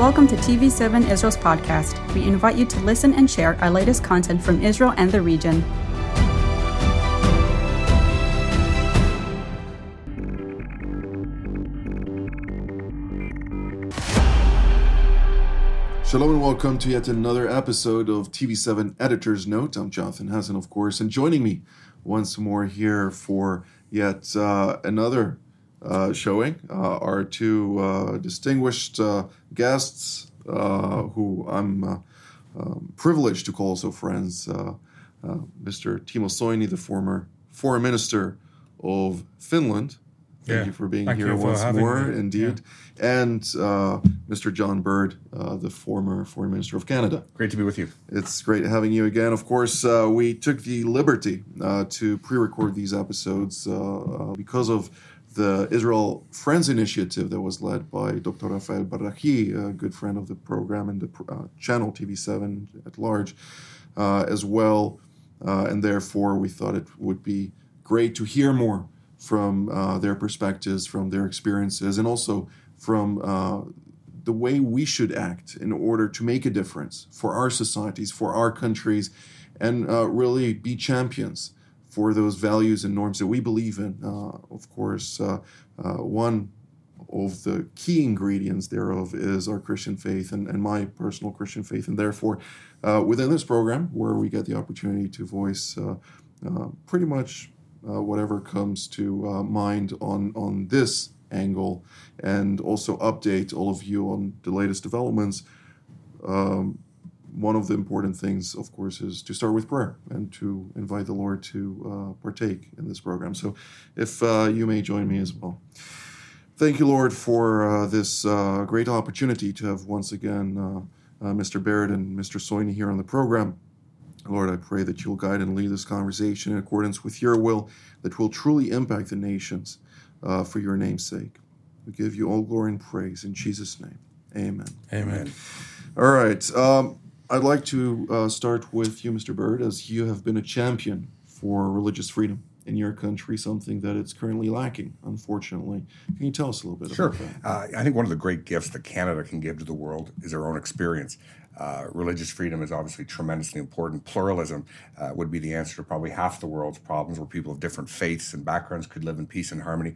Welcome to TV7 Israel's podcast. We invite you to listen and share our latest content from Israel and the region. Shalom and welcome to yet another episode of TV7 Editor's Note. I'm Jonathan Hessen, of course, and joining me once more here for yet uh, another uh, showing uh, are two uh, distinguished uh, guests uh, who I'm um, privileged to call also friends. Mr. Timo Soini, the former foreign minister of Finland, Thank Yeah. you for being Thank here once more, me. indeed. And uh, Mr. John Baird, uh, the former Foreign Minister of Canada. Great to be with you. It's great having you again. Of course, uh, we took the liberty uh, to pre record these episodes because of the Israel Friends Initiative that was led by Dr. Rafael Bardají, a good friend of the program and the uh, channel TV7 at large, uh, as well. Uh, and therefore, we thought it would be great to hear more from uh, their perspectives, from their experiences, and also from uh, the way we should act in order to make a difference for our societies, for our countries, and uh, really be champions for those values and norms that we believe in. Uh, of course, uh, uh, one of the key ingredients thereof is our Christian faith and, and my personal Christian faith. And therefore, uh, within this program, where we get the opportunity to voice uh, uh, pretty much whatever comes to mind on, on this angle, and also update all of you on the latest developments. Um, one of the important things, of course, is to start with prayer and to invite the Lord to uh, partake in this program. So, if uh, you may join me as well. Thank you, Lord, for uh, this uh, great opportunity to have once again uh, uh, Mr. Baird and Mr. Soini here on the program. Lord, I pray that you'll guide and lead this conversation in accordance with your will, that will truly impact the nations uh, for your name's sake. We give you all glory and praise in Jesus' name. Amen. Amen. All right. Um, I'd like to uh, start with you, Mr. Baird, as you have been a champion for religious freedom in your country, something that it's currently lacking, unfortunately. Can you tell us a little bit Sure. about that? Uh, I think one of the great gifts that Canada can give to the world is our own experience. Uh, religious freedom is obviously tremendously important. Pluralism uh, would be the answer to probably half the world's problems, where people of different faiths and backgrounds could live in peace and harmony.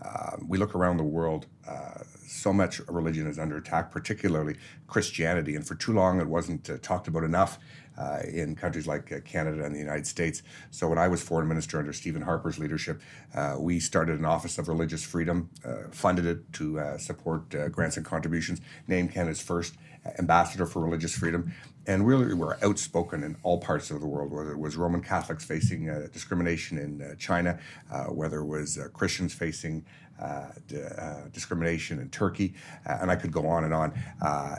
Uh, we look around the world, uh, so much religion is under attack, particularly Christianity. And for too long, it wasn't uh, talked about enough uh, in countries like uh, Canada and the United States. So when I was foreign minister under Stephen Harper's leadership, uh, we started an Office of Religious Freedom, funded it to support grants and contributions, named Canada's first ambassador for religious freedom. And really, we're outspoken in all parts of the world, whether it was Roman Catholics facing uh, discrimination in uh, China, uh, whether it was uh, Christians facing uh, d- uh, discrimination in Turkey, and I could go on and on.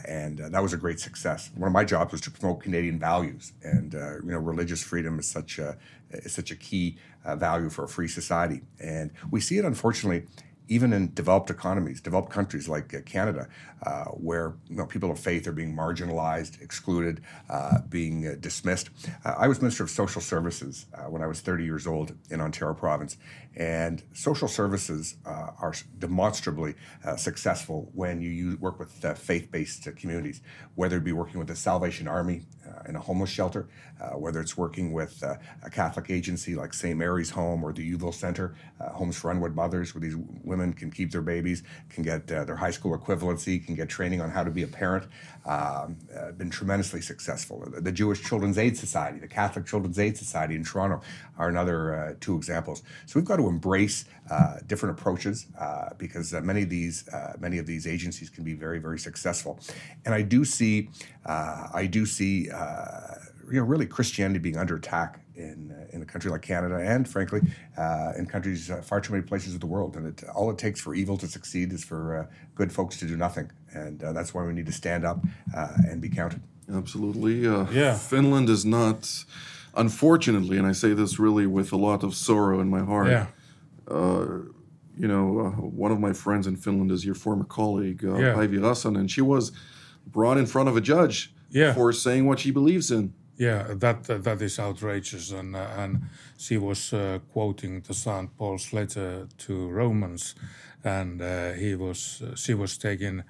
And that was a great success. One of my jobs was to promote Canadian values, and you know, religious freedom is such a is such a key value for a free society. And we see it, unfortunately, even in developed economies, developed countries like uh, Canada, uh, where you know, people of faith are being marginalized, excluded, uh, being uh, dismissed. Uh, I was Minister of Social Services uh, when I was 30 years old in Ontario Province, and social services are demonstrably successful when you use, work with faith-based uh, communities, whether it be working with the Salvation Army in a homeless shelter, uh, whether it's working with uh, a Catholic agency like St. Mary's Home or the Youthville Center, uh, Homes for Unwed Mothers, where these women can keep their babies, can get uh, their high school equivalency, can get training on how to be a parent. Um, uh, been tremendously successful. The, Jewish Children's Aid Society, the Catholic Children's Aid Society in Toronto are another uh, two examples. So we've got to embrace uh, different approaches uh, because uh, many of these uh, many of these agencies can be very very successful. And I do see uh, I do see uh, you know really Christianity being under attack in uh, in a country like Canada and frankly uh, in countries uh, far too many places of the world. And it, all it takes for evil to succeed is for uh, good folks to do nothing. And uh, that's why we need to stand up uh, and be counted. Absolutely. Uh, Yeah. Finland is not, unfortunately, and I say this really with a lot of sorrow in my heart. Yeah. You know, uh, one of my friends in Finland is your former colleague, uh, Yeah. Päivi Räsänen, and she was brought in front of a judge Yeah. for saying what she believes in. Yeah, that that, is outrageous, and uh, and she was uh, quoting the Saint Paul's letter to Romans, and uh, he was she was taken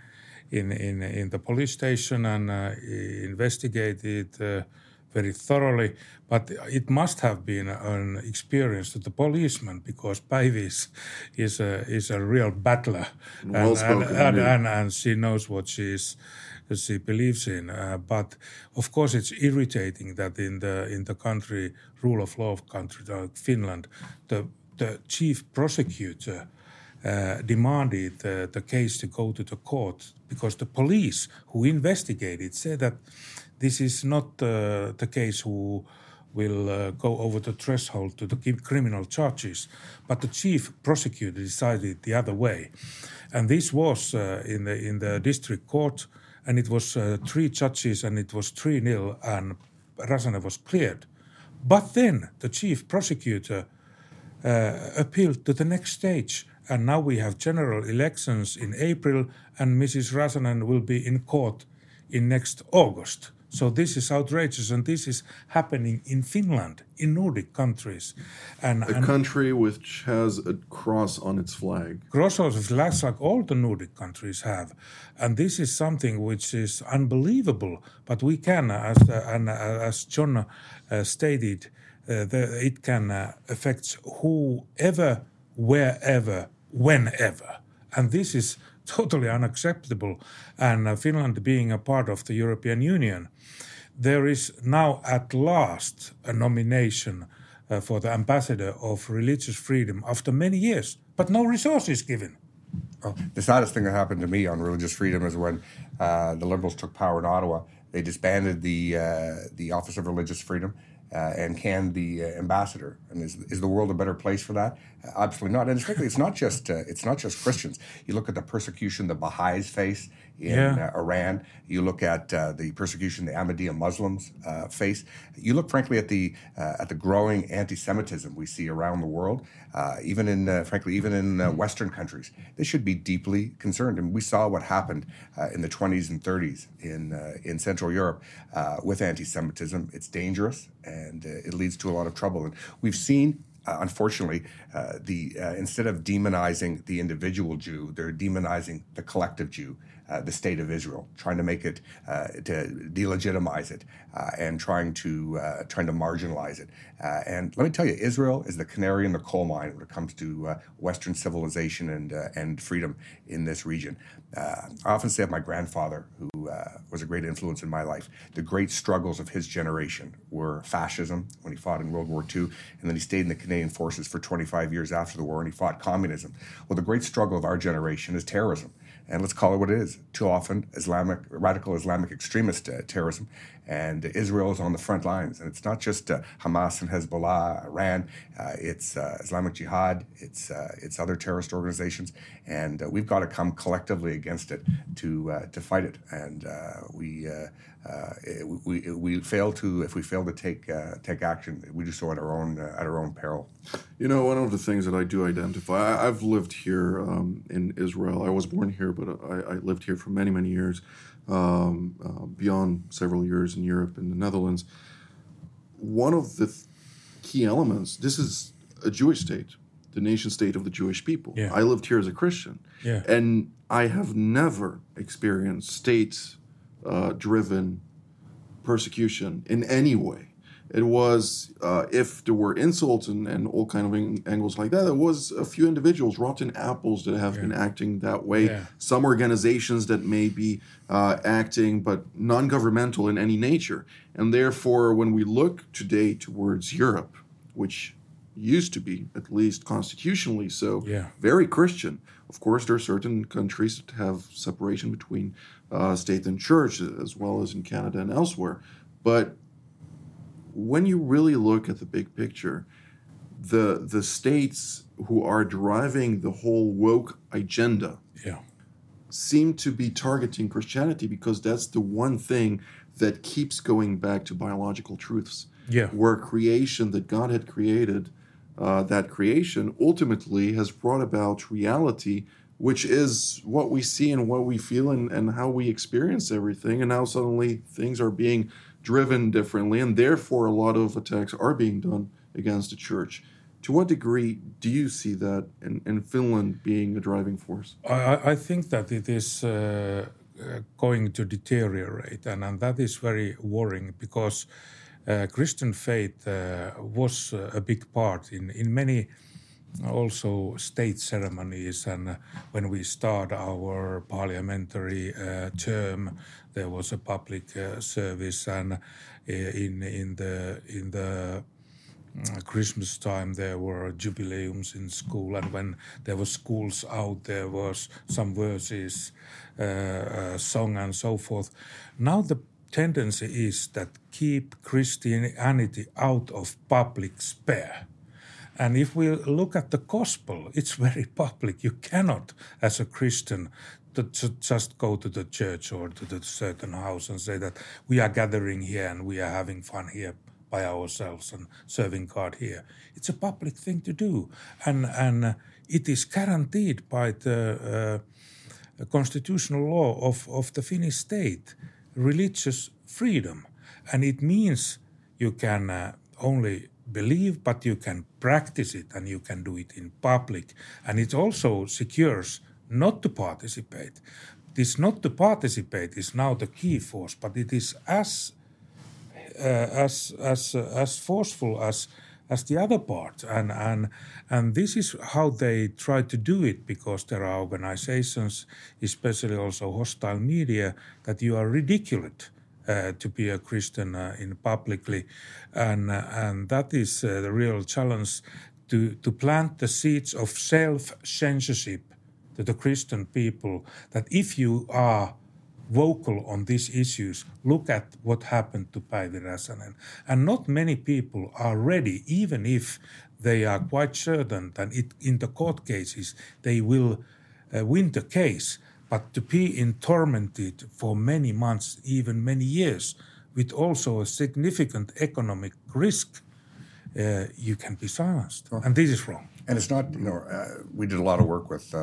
in in in the police station and uh, investigated uh, very thoroughly. But it must have been an experience to the policeman because Päivi is, a is a real battler, and, and, and, and she knows what she is she believes in. Uh, but of course, it's irritating that in the in the country rule of law country like Finland, the the chief prosecutor uh, demanded uh, the case to go to the court because the police who investigated said that this is not uh, the case who will uh, go over the threshold to the criminal charges, but the chief prosecutor decided the other way, and this was uh, in the in the district court, and it was uh, three judges, and it was three nil, and Räsänen was cleared, but then the chief prosecutor uh, appealed to the next stage. And now we have general elections in April, and Mrs. Räsänen will be in court in next August. So this is outrageous, and this is happening in Finland, in Nordic countries. And, A and country which has a cross on its flag. Grossos flags like all the Nordic countries have. And this is something which is unbelievable. But we can, as, uh, and, uh, as John uh, stated, uh, the, it can uh, affect whoever, wherever, whenever. And this is totally unacceptable. And uh, Finland being a part of the European Union, there is now at last a nomination uh, for the ambassador of religious freedom after many years, but no resources given. Well, the saddest thing that happened to me on religious freedom is when uh, the Liberals took power in Ottawa. They disbanded the uh, the Office of Religious Freedom uh, and canned the uh, ambassador. And is, is the world a better place for that? Absolutely not. And frankly, it's not just uh, it's not just Christians. You look at the persecution the Baha'is face in Yeah. uh, Iran. You look at uh, the persecution the Ahmadiyya Muslims uh, face. You look, frankly, at the uh, at the growing anti-Semitism we see around the world, uh, even in, uh, frankly, even in uh, Western countries. They should be deeply concerned. And we saw what happened uh, in the 20s and 30s in uh, in Central Europe uh, with anti-Semitism. It's dangerous and uh, it leads to a lot of trouble. And we've seen uh, unfortunately, uh, the uh, instead of demonizing the individual Jew, they're demonizing the collective Jew, uh, the state of Israel, trying to make it uh, to delegitimize it uh, and trying to uh, trying to marginalize it. Uh, and let me tell you, Israel is the canary in the coal mine when it comes to uh, Western civilization and and freedom in this region. I often say of my grandfather, who was a great influence in my life, the great struggles of his generation were fascism when he fought in World War II, and then he stayed in the Canadian Forces for 25 years after the war and he fought communism. Well, the great struggle of our generation is terrorism. And let's call it what it is. Too often, Islamic, radical Islamic extremist uh, terrorism, and Israel is on the front lines. And it's not just uh, Hamas and Hezbollah, Iran. Uh, it's uh, Islamic Jihad. It's uh, it's other terrorist organizations, and uh, we've got to come collectively against it to to fight it. And we. We, we, fail to if we fail to take take action we do so at our own at our own peril You know, one of the things that I do identify, I, I've lived here um, in Israel. I was born here, but I, I lived here for many, many years, um, uh, beyond several years in Europe and the Netherlands. One of the th- key elements, this is a Jewish state, the nation state of the Jewish people. Yeah. I lived here as a Christian. Yeah. And I have never experienced state uh, driven persecution in any way. It was uh, if there were insults and, and all kind of ang- angles like that. it was a few individuals, rotten apples, that have been acting that way. Yeah. Some organizations that may be uh, acting, but non-governmental in any nature. And therefore, when we look today towards Europe, which used to be at least constitutionally so Yeah. very Christian. Of course, there are certain countries that have separation between uh, state and church, as well as in Canada and elsewhere. But when you really look at the big picture, the the states who are driving the whole woke agenda Yeah. seem to be targeting Christianity because that's the one thing that keeps going back to biological truths. Yeah. Where creation that God had created, uh, that creation ultimately has brought about reality, which is what we see and what we feel and, and how we experience everything. And now suddenly things are being driven differently, and therefore a lot of attacks are being done against the church. To what degree do you see that in, in Finland being a driving force? I, I- think that it is uh, going to deteriorate, and, and that is very worrying because uh, Christian faith uh, was a big part in, in many also state ceremonies and uh, when we start our parliamentary uh, term there was a public uh, service and uh, in in the in the mm, Christmas time there were jubileums in school and when there were schools out there was some verses uh, uh, song and so forth now the tendency is that keep Christianity out of public sphere and if we look at the gospel, it's very public. You cannot, as a Christian, to, to just go to the church or to the certain house and say that we are gathering here and we are having fun here by ourselves and serving God here. It's a public thing to do, and and it is guaranteed by the uh, constitutional law of of the Finnish state, religious freedom, and it means you can uh, only believe, but you can practice it and you can do it in public. And it also secures not to participate. This not to participate is now the key force, but it is as uh, as as uh, as forceful as as the other part, and and and this is how they try to do it because there are organizations, especially also hostile media, that you are ridiculed uh, to be a Christian uh, in publicly, and uh, and that is the real challenge to to plant the seeds of self censorship to the Christian people. That if you are vocal on these issues, look at what happened to Päivi Räsänen. And not many people are ready, even if they are quite certain that it, in the court cases they will uh, win the case. But to be in tormented for many months, even many years, with also a significant economic risk, uh, you can be silenced. And this is wrong. And it's not, you know, uh, we did a lot of work with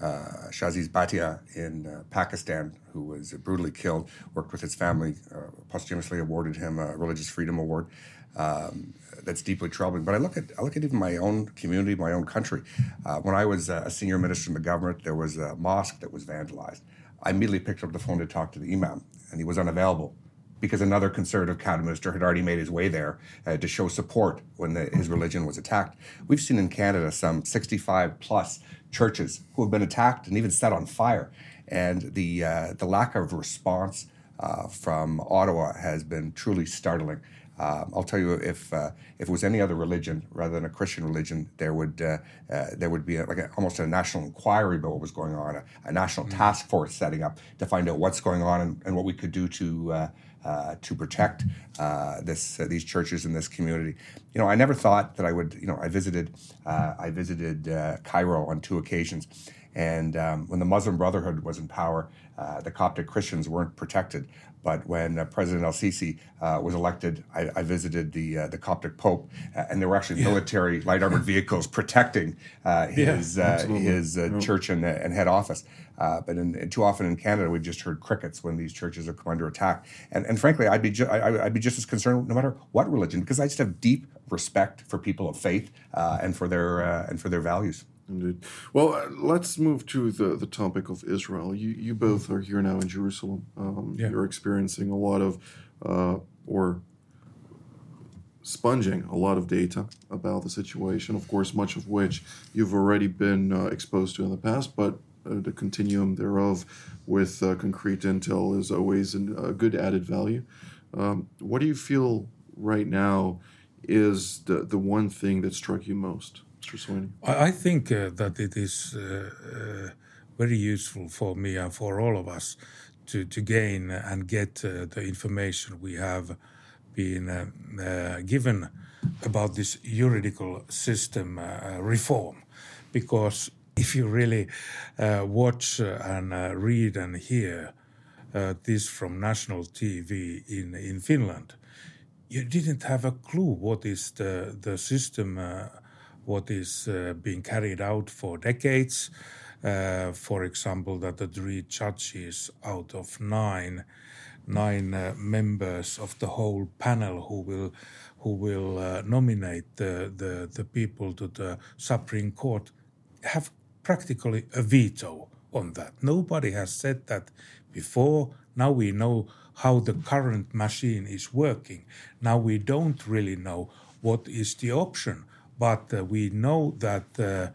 uh, Shahbaz Bhatti in uh, Pakistan, who was brutally killed, worked with his family, uh, posthumously awarded him a Religious Freedom Award. Um, that's deeply troubling. But I look at I look at even my own community, my own country. Uh, when I was a senior minister in the government, there was a mosque that was vandalized. I immediately picked up the phone to talk to the imam, and he was unavailable because another conservative cabinet minister had already made his way there uh, to show support when the, his religion was attacked. We've seen in Canada some 65 plus churches who have been attacked and even set on fire, and the uh, the lack of response uh, from Ottawa has been truly startling. Uh, I'll tell you, if uh, if it was any other religion rather than a Christian religion, there would uh, uh there would be a, like a, almost a national inquiry about what was going on, a, a national mm-hmm. task force setting up to find out what's going on and, and what we could do to. Uh, uh, to protect this these churches in this community, you know, I never thought that I would. You know, I visited I visited Cairo on two occasions, and um, when the Muslim Brotherhood was in power, uh, the Coptic Christians weren't protected. But when uh, President El Sisi uh, was elected, I, I visited the uh, the Coptic Pope, uh, and there were actually yeah. military light armored vehicles protecting uh, his yeah, his yeah. church and, and, head office. but in, too often in Canada, we've just heard crickets when these churches have come under attack. And, and frankly, I'd be ju- I, would be just as concerned no matter what religion, because I just have deep respect for people of faith and for their and for their values. Indeed. Well, uh, let's move to the, the topic of Israel. You you both are here now in Jerusalem. Um, yeah. You're experiencing a lot of, uh, or sponging a lot of data about the situation. Of course, much of which you've already been uh, exposed to in the past, but uh, the continuum thereof with uh, concrete intel is always a good added value. Um, what do you feel right now is the the one thing that struck you most? Mr. Soini? I think uh, that it is uh, uh, very useful for me and for all of us to, to gain and get uh, the information we have been uh, uh, given about this juridical system reform. Because if you really watch and read and hear this from national TV in, in Finland, you didn't have a clue what is the, the system what is uh, being carried out for decades. Uh, for example, that the three judges out of nine nine uh, members of the whole panel who will who will uh, nominate the, the the people to the Supreme Court have practically a veto on that. Nobody has said that before. Now we know how the current machine is working. Now we don't really know what is the option, but uh, we know that uh,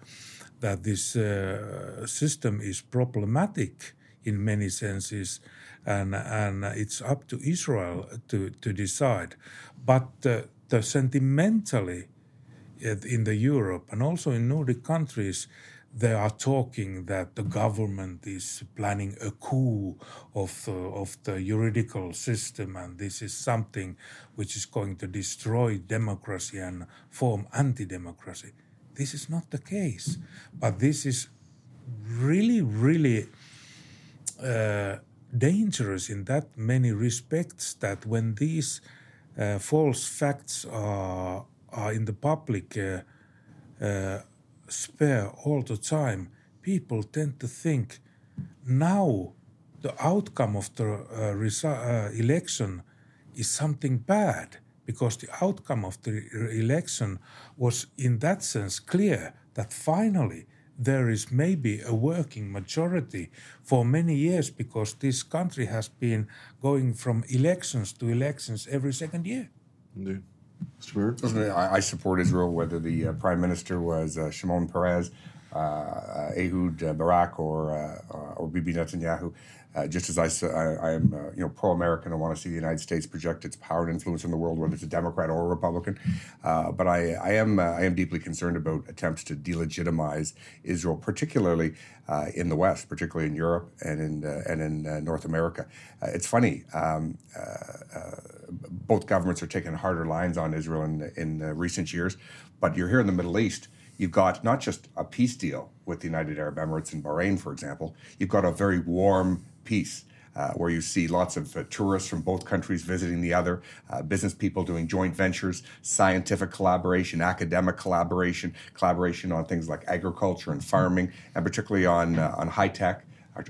that this uh, system is problematic in many senses, and and it's up to Israel to to decide. But the sentimentally in the Europe and also in Nordic countries, they are talking that the government is planning a coup of the, of the juridical system, and this is something which is going to destroy democracy and form anti-democracy. This is not the case, but this is really, really uh, dangerous in that many respects. That when these uh, false facts are are in the public uh, uh, sphere all the time, people tend to think now the outcome of the uh, resu- election is something bad because the outcome of the election was in that sense clear that finally there is maybe a working majority for many years because this country has been going from elections to elections every second year. Indeed. Mr. I, I support Israel, whether the uh, prime minister was uh, Shimon Peres, uh, uh Ehud Barak, or uh, or Bibi Netanyahu. Uh, just as I, I, am, uh, you know, pro-American, I want to see the United States project its power and influence in the world, whether it's a Democrat or a Republican. Uh, but I, I am, I am deeply concerned about attempts to delegitimize Israel, particularly in the West, particularly in Europe and in and in North America. it's funny. Um, both governments are taking harder lines on Israel in, in uh, recent years. But you're here in the Middle East, you've got not just a peace deal with the United Arab Emirates and Bahrain, for example, you've got a very warm peace. Uh, where you see lots of uh, tourists from both countries visiting the other, uh, business people doing joint ventures, scientific collaboration, academic collaboration, collaboration on things like agriculture and farming, and particularly on uh, on high tech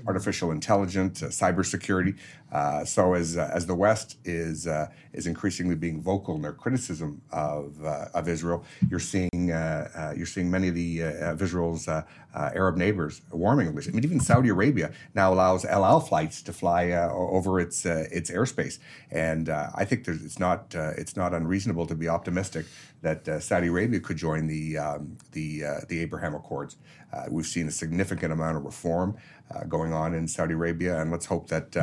artificial intelligence, uh, cybersecurity. Uh, so as uh, as the West is uh, is increasingly being vocal in their criticism of uh, of Israel, you're seeing uh, uh you're seeing many of the uh, of Israel's uh, Arab neighbors warming. I mean, even Saudi Arabia now allows El Al flights to fly over its its airspace, and I think it's not it's not unreasonable to be optimistic that Saudi Arabia could join the um, the the Abraham Accords. we've seen a significant amount of reform going on in Saudi Arabia, and let's hope that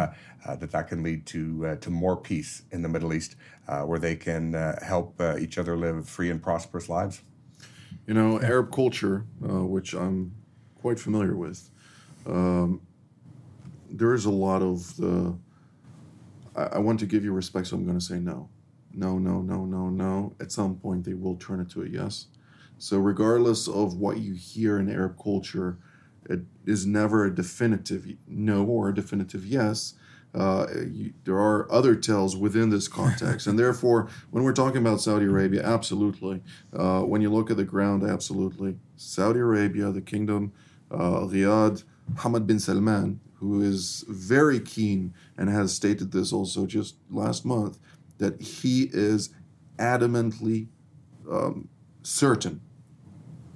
uh, that that can lead to uh, to more peace in the Middle East, uh, where they can help each other live free and prosperous lives. You know, Arab culture, which I'm quite familiar with, um, there is a lot of the. I, I want to give you respect, so I'm going to say no, no, no, no, no, no. At some point, they will turn it to a yes. So, regardless of what you hear in Arab culture, it is never a definitive no or a definitive yes. Uh, you, there are other tells within this context. and therefore, when we're talking about Saudi Arabia, absolutely. Uh, when you look at the ground, absolutely. Saudi Arabia, the kingdom, uh, Riyadh, Hamad bin Salman, who is very keen and has stated this also just last month, that he is adamantly um, certain,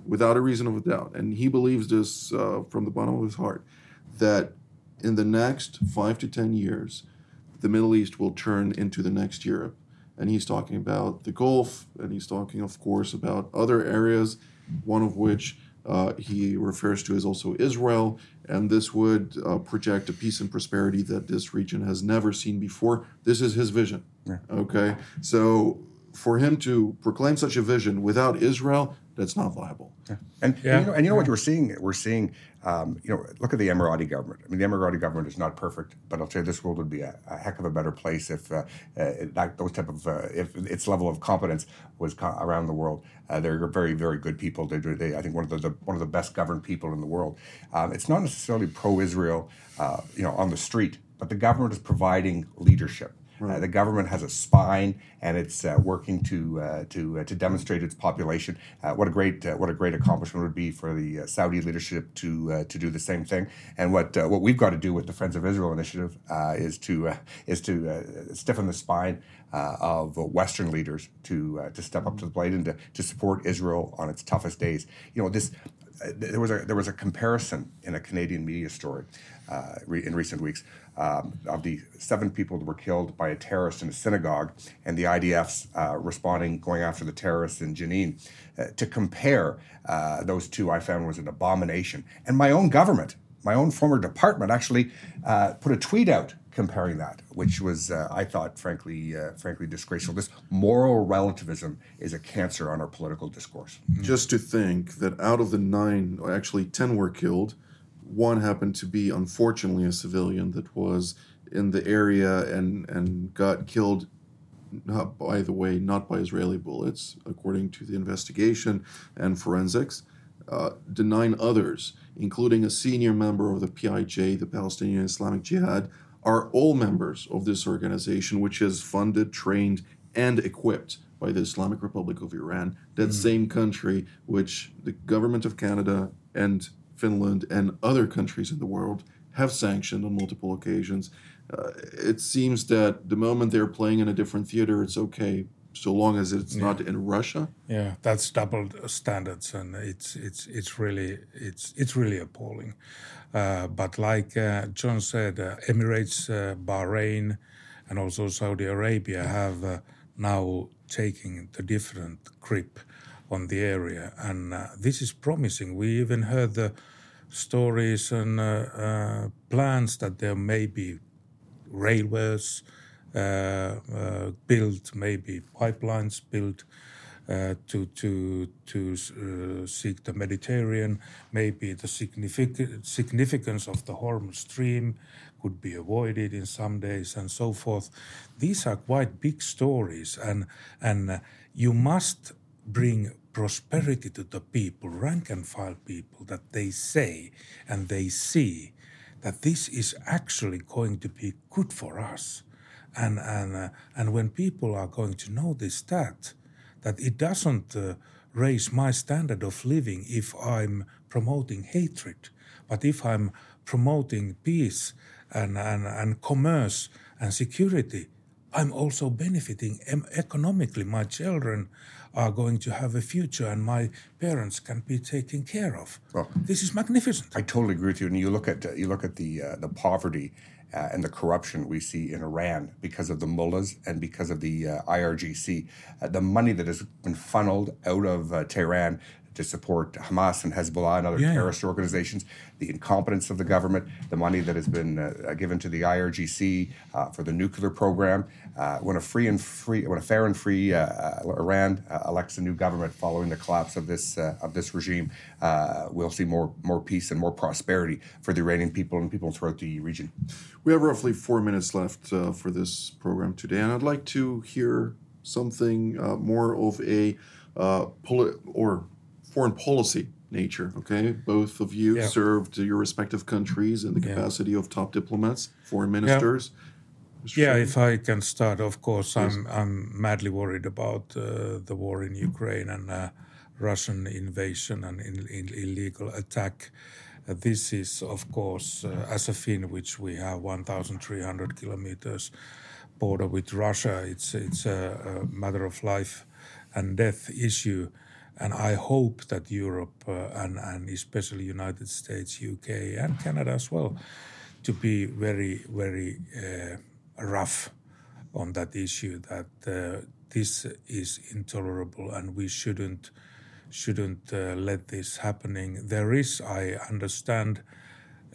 without a reason of a doubt, and he believes this uh, from the bottom of his heart, that in the next five to 10 years, the Middle East will turn into the next Europe. And he's talking about the Gulf, and he's talking, of course, about other areas, one of which uh, he refers to as also Israel. And this would uh, project a peace and prosperity that this region has never seen before. This is his vision. Yeah. Okay. So for him to proclaim such a vision without Israel, that's not viable. Yeah. And, yeah. and, you know, and you know what we're seeing? We're seeing, um, you know, look at the Emirati government. I mean, the Emirati government is not perfect, but I'll tell you, this world would be a, a heck of a better place if uh, uh, that, those type of, uh, if its level of competence was co- around the world. Uh, they're very, very good people. They, they, I think, one of the, the, one of the best governed people in the world. Um, it's not necessarily pro-Israel, uh, you know, on the street, but the government is providing leadership. Right. Uh, the government has a spine, and it's uh, working to uh, to uh, to demonstrate its population. Uh, what a great uh, what a great accomplishment would be for the Saudi leadership to to do the same thing. And what what we've got to do with the Friends of Israel initiative is to is to stiffen the spine of Western leaders to to step up to the plate and to, to support Israel on its toughest days. You know this there was a there was a comparison in a Canadian media story uh, re- in recent weeks um, of the seven people that were killed by a terrorist in a synagogue and the IDF's uh, responding, going after the terrorists in Jenin. Uh, to compare uh, those two, I found was an abomination. And my own government, my own former department, actually uh, put a tweet out comparing that, which was, uh, I thought, frankly, uh, frankly disgraceful. This moral relativism is a cancer on our political discourse. Just to think that out of the nine, actually ten were killed one happened to be unfortunately a civilian that was in the area and and got killed not by the way not by israeli bullets according to the investigation and forensics uh, the nine others including a senior member of the pij the palestinian islamic jihad are all members of this organization which is funded trained and equipped by the islamic republic of iran that mm. same country which the government of canada and Finland, and other countries in the world have sanctioned on multiple occasions. Uh, it seems that the moment they're playing in a different theater, it's okay so long as it's yeah. not in Russia. Yeah, that's double standards, and it's it's it's really it's it's really appalling. Uh, but like uh, John said, uh, Emirates, uh, Bahrain, and also Saudi Arabia have uh, now taken the different grip on the area, and uh, this is promising. We even heard the stories and uh, uh, plans that there may be railways uh, built, maybe pipelines built. Uh, to to to uh, seek the Mediterranean. Maybe the significant significance of the Hormuz Stream could be avoided in some days, and so forth. These are quite big stories, and and uh, you must bring prosperity to the people, rank and file people, that they say and they see that this is actually going to be good for us. And, and, uh, and when people are going to know this, that, that it doesn't uh, raise my standard of living if I'm promoting hatred, but if I'm promoting peace and, and, and commerce and security, I'm also benefiting economically. My children are going to have a future and my parents can be taken care of. Well, this is magnificent. I totally agree with you. And you look at uh, you look at the uh, the poverty uh, and the corruption we see in Iran because of the mullahs and because of the uh, IRGC. Uh, the money that has been funneled out of uh, Tehran to support Hamas and Hezbollah and other yeah. terrorist organizations, the incompetence of the government, the money that has been uh, given to the IRGC uh, for the nuclear program. Uh, when a free and free, when a fair and free uh, uh, Iran uh, elects a new government following the collapse of this of this regime, we'll see more more peace and more prosperity for the Iranian people and people throughout the region. We have roughly four minutes left for this program today, and I'd like to hear something more of a poli- or foreign policy nature. Okay, both of you yeah. served your respective countries in the capacity yeah. of top diplomats, foreign ministers. Yeah. Yeah, if I can start, of course, yes. I'm I'm madly worried about uh, the war in Ukraine and uh, Russian invasion and in, in illegal attack. Uh, this is, of course, uh, as a Finn, which we have 1,300 kilometers border with Russia. It's it's a, a matter of life and death issue and I hope that Europe uh, and, and especially United States, UK, and Canada as well, to be very, very uh, rough on that issue. That uh, this is intolerable, and we shouldn't shouldn't uh, let this happening. There is, I understand,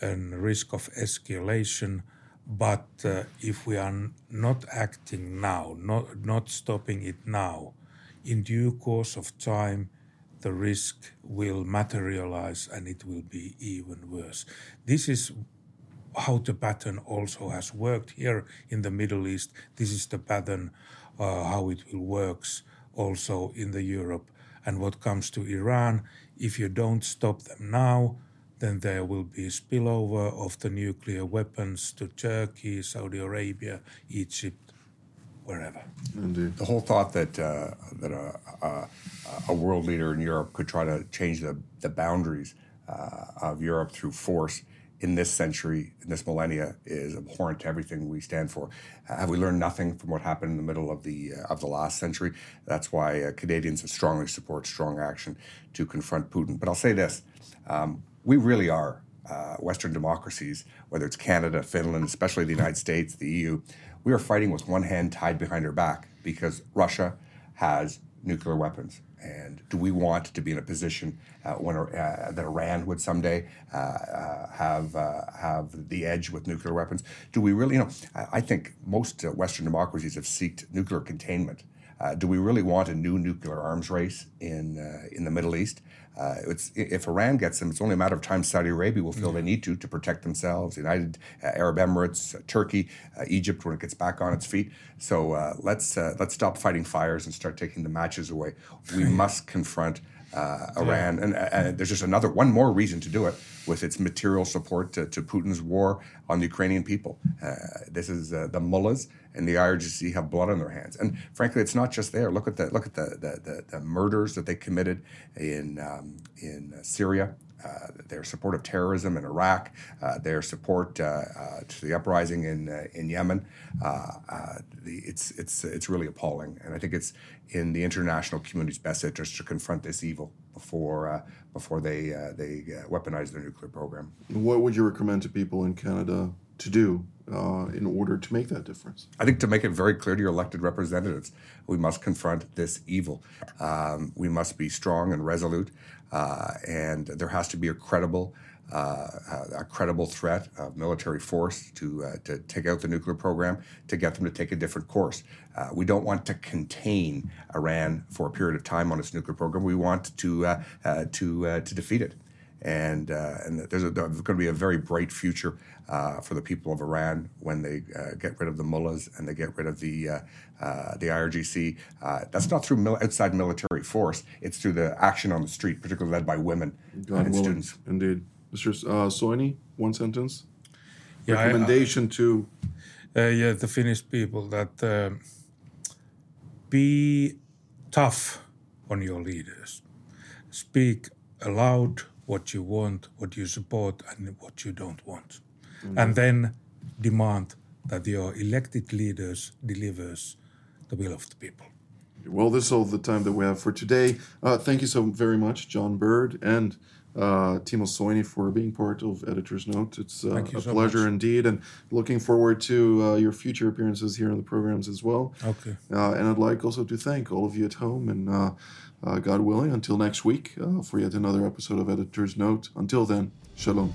a risk of escalation. But uh, if we are not acting now, not, not stopping it now, in due course of time, the risk will materialize and it will be even worse. This is how the pattern also has worked here in the Middle East. This is the pattern uh, how it will works also in the Europe. And what comes to Iran, if you don't stop them now, then there will be spillover of the nuclear weapons to Turkey, Saudi Arabia, Egypt, wherever. Indeed. The whole thought that uh, that a, a, a, world leader in Europe could try to change the, the boundaries uh, of Europe through force in this century, in this millennia, is abhorrent to everything we stand for. Uh, have we learned nothing from what happened in the middle of the uh, of the last century? That's why uh, Canadians strongly support strong action to confront Putin. But I'll say this: um, we really are uh, Western democracies, whether it's Canada, Finland, especially the United States, the EU. We are fighting with one hand tied behind our back because Russia has nuclear weapons. And do we want to be in a position uh, when uh, that Iran would someday uh, uh have uh, have the edge with nuclear weapons? Do we really? You know, I think most uh, Western democracies have sought nuclear containment. do we really want a new nuclear arms race in in the Middle East? Uh, if Iran gets them, it's only a matter of time Saudi Arabia will feel they need to to protect themselves. United uh, Arab Emirates, uh, Turkey, uh, Egypt when it gets back on its feet. So uh, let's uh, let's stop fighting fires and start taking the matches away. We must confront Uh, Iran, and, and, there's just another one more reason to do it with its material support to, to Putin's war on the Ukrainian people. this is the mullahs and the IRGC have blood on their hands. And frankly, it's not just there. Look at the look at the the, the, the murders that they committed in um, in Syria. Uh, their support of terrorism in Iraq, uh, their support uh, uh to the uprising in uh, in Yemen, uh, the, it's it's it's really appalling. And I think it's in the international community's best interest to confront this evil before before they they weaponize their nuclear program. What would you recommend to people in Canada to do uh, in order to make that difference? I think to make it very clear to your elected representatives, we must confront this evil. Um, we must be strong and resolute, uh, and there has to be a credible. Uh, a credible threat of military force to uh, to take out the nuclear program, to get them to take a different course. Uh, we don't want to contain Iran for a period of time on its nuclear program. We want to uh, to to defeat it and uh, and there's, a, there's, going to be a very bright future uh, for the people of Iran when they uh, get rid of the mullahs and they get rid of the uh, uh, the IRGC. Uh, that's not through mil- outside military force; it's through the action on the street, particularly led by women God and willing. students. Indeed, Mr. Soini, one sentence yeah, recommendation I, to yeah the Finnish people that be tough on your leaders, speak aloud what you want, what you support, and what you don't want. Mm-hmm. And then demand that your elected leaders delivers the will of the people. Well, this is all the time that we have for today. Uh, thank you so very much, John Baird and uh, Timo Soini, for being part of Editor's Note. It's uh, a so pleasure much. indeed, and looking forward to uh, your future appearances here on the programs as well. Okay. Uh, and I'd like also to thank all of you at home and uh, uh, God willing, until next week uh, for yet another episode of Editor's Note. Until then, Shalom.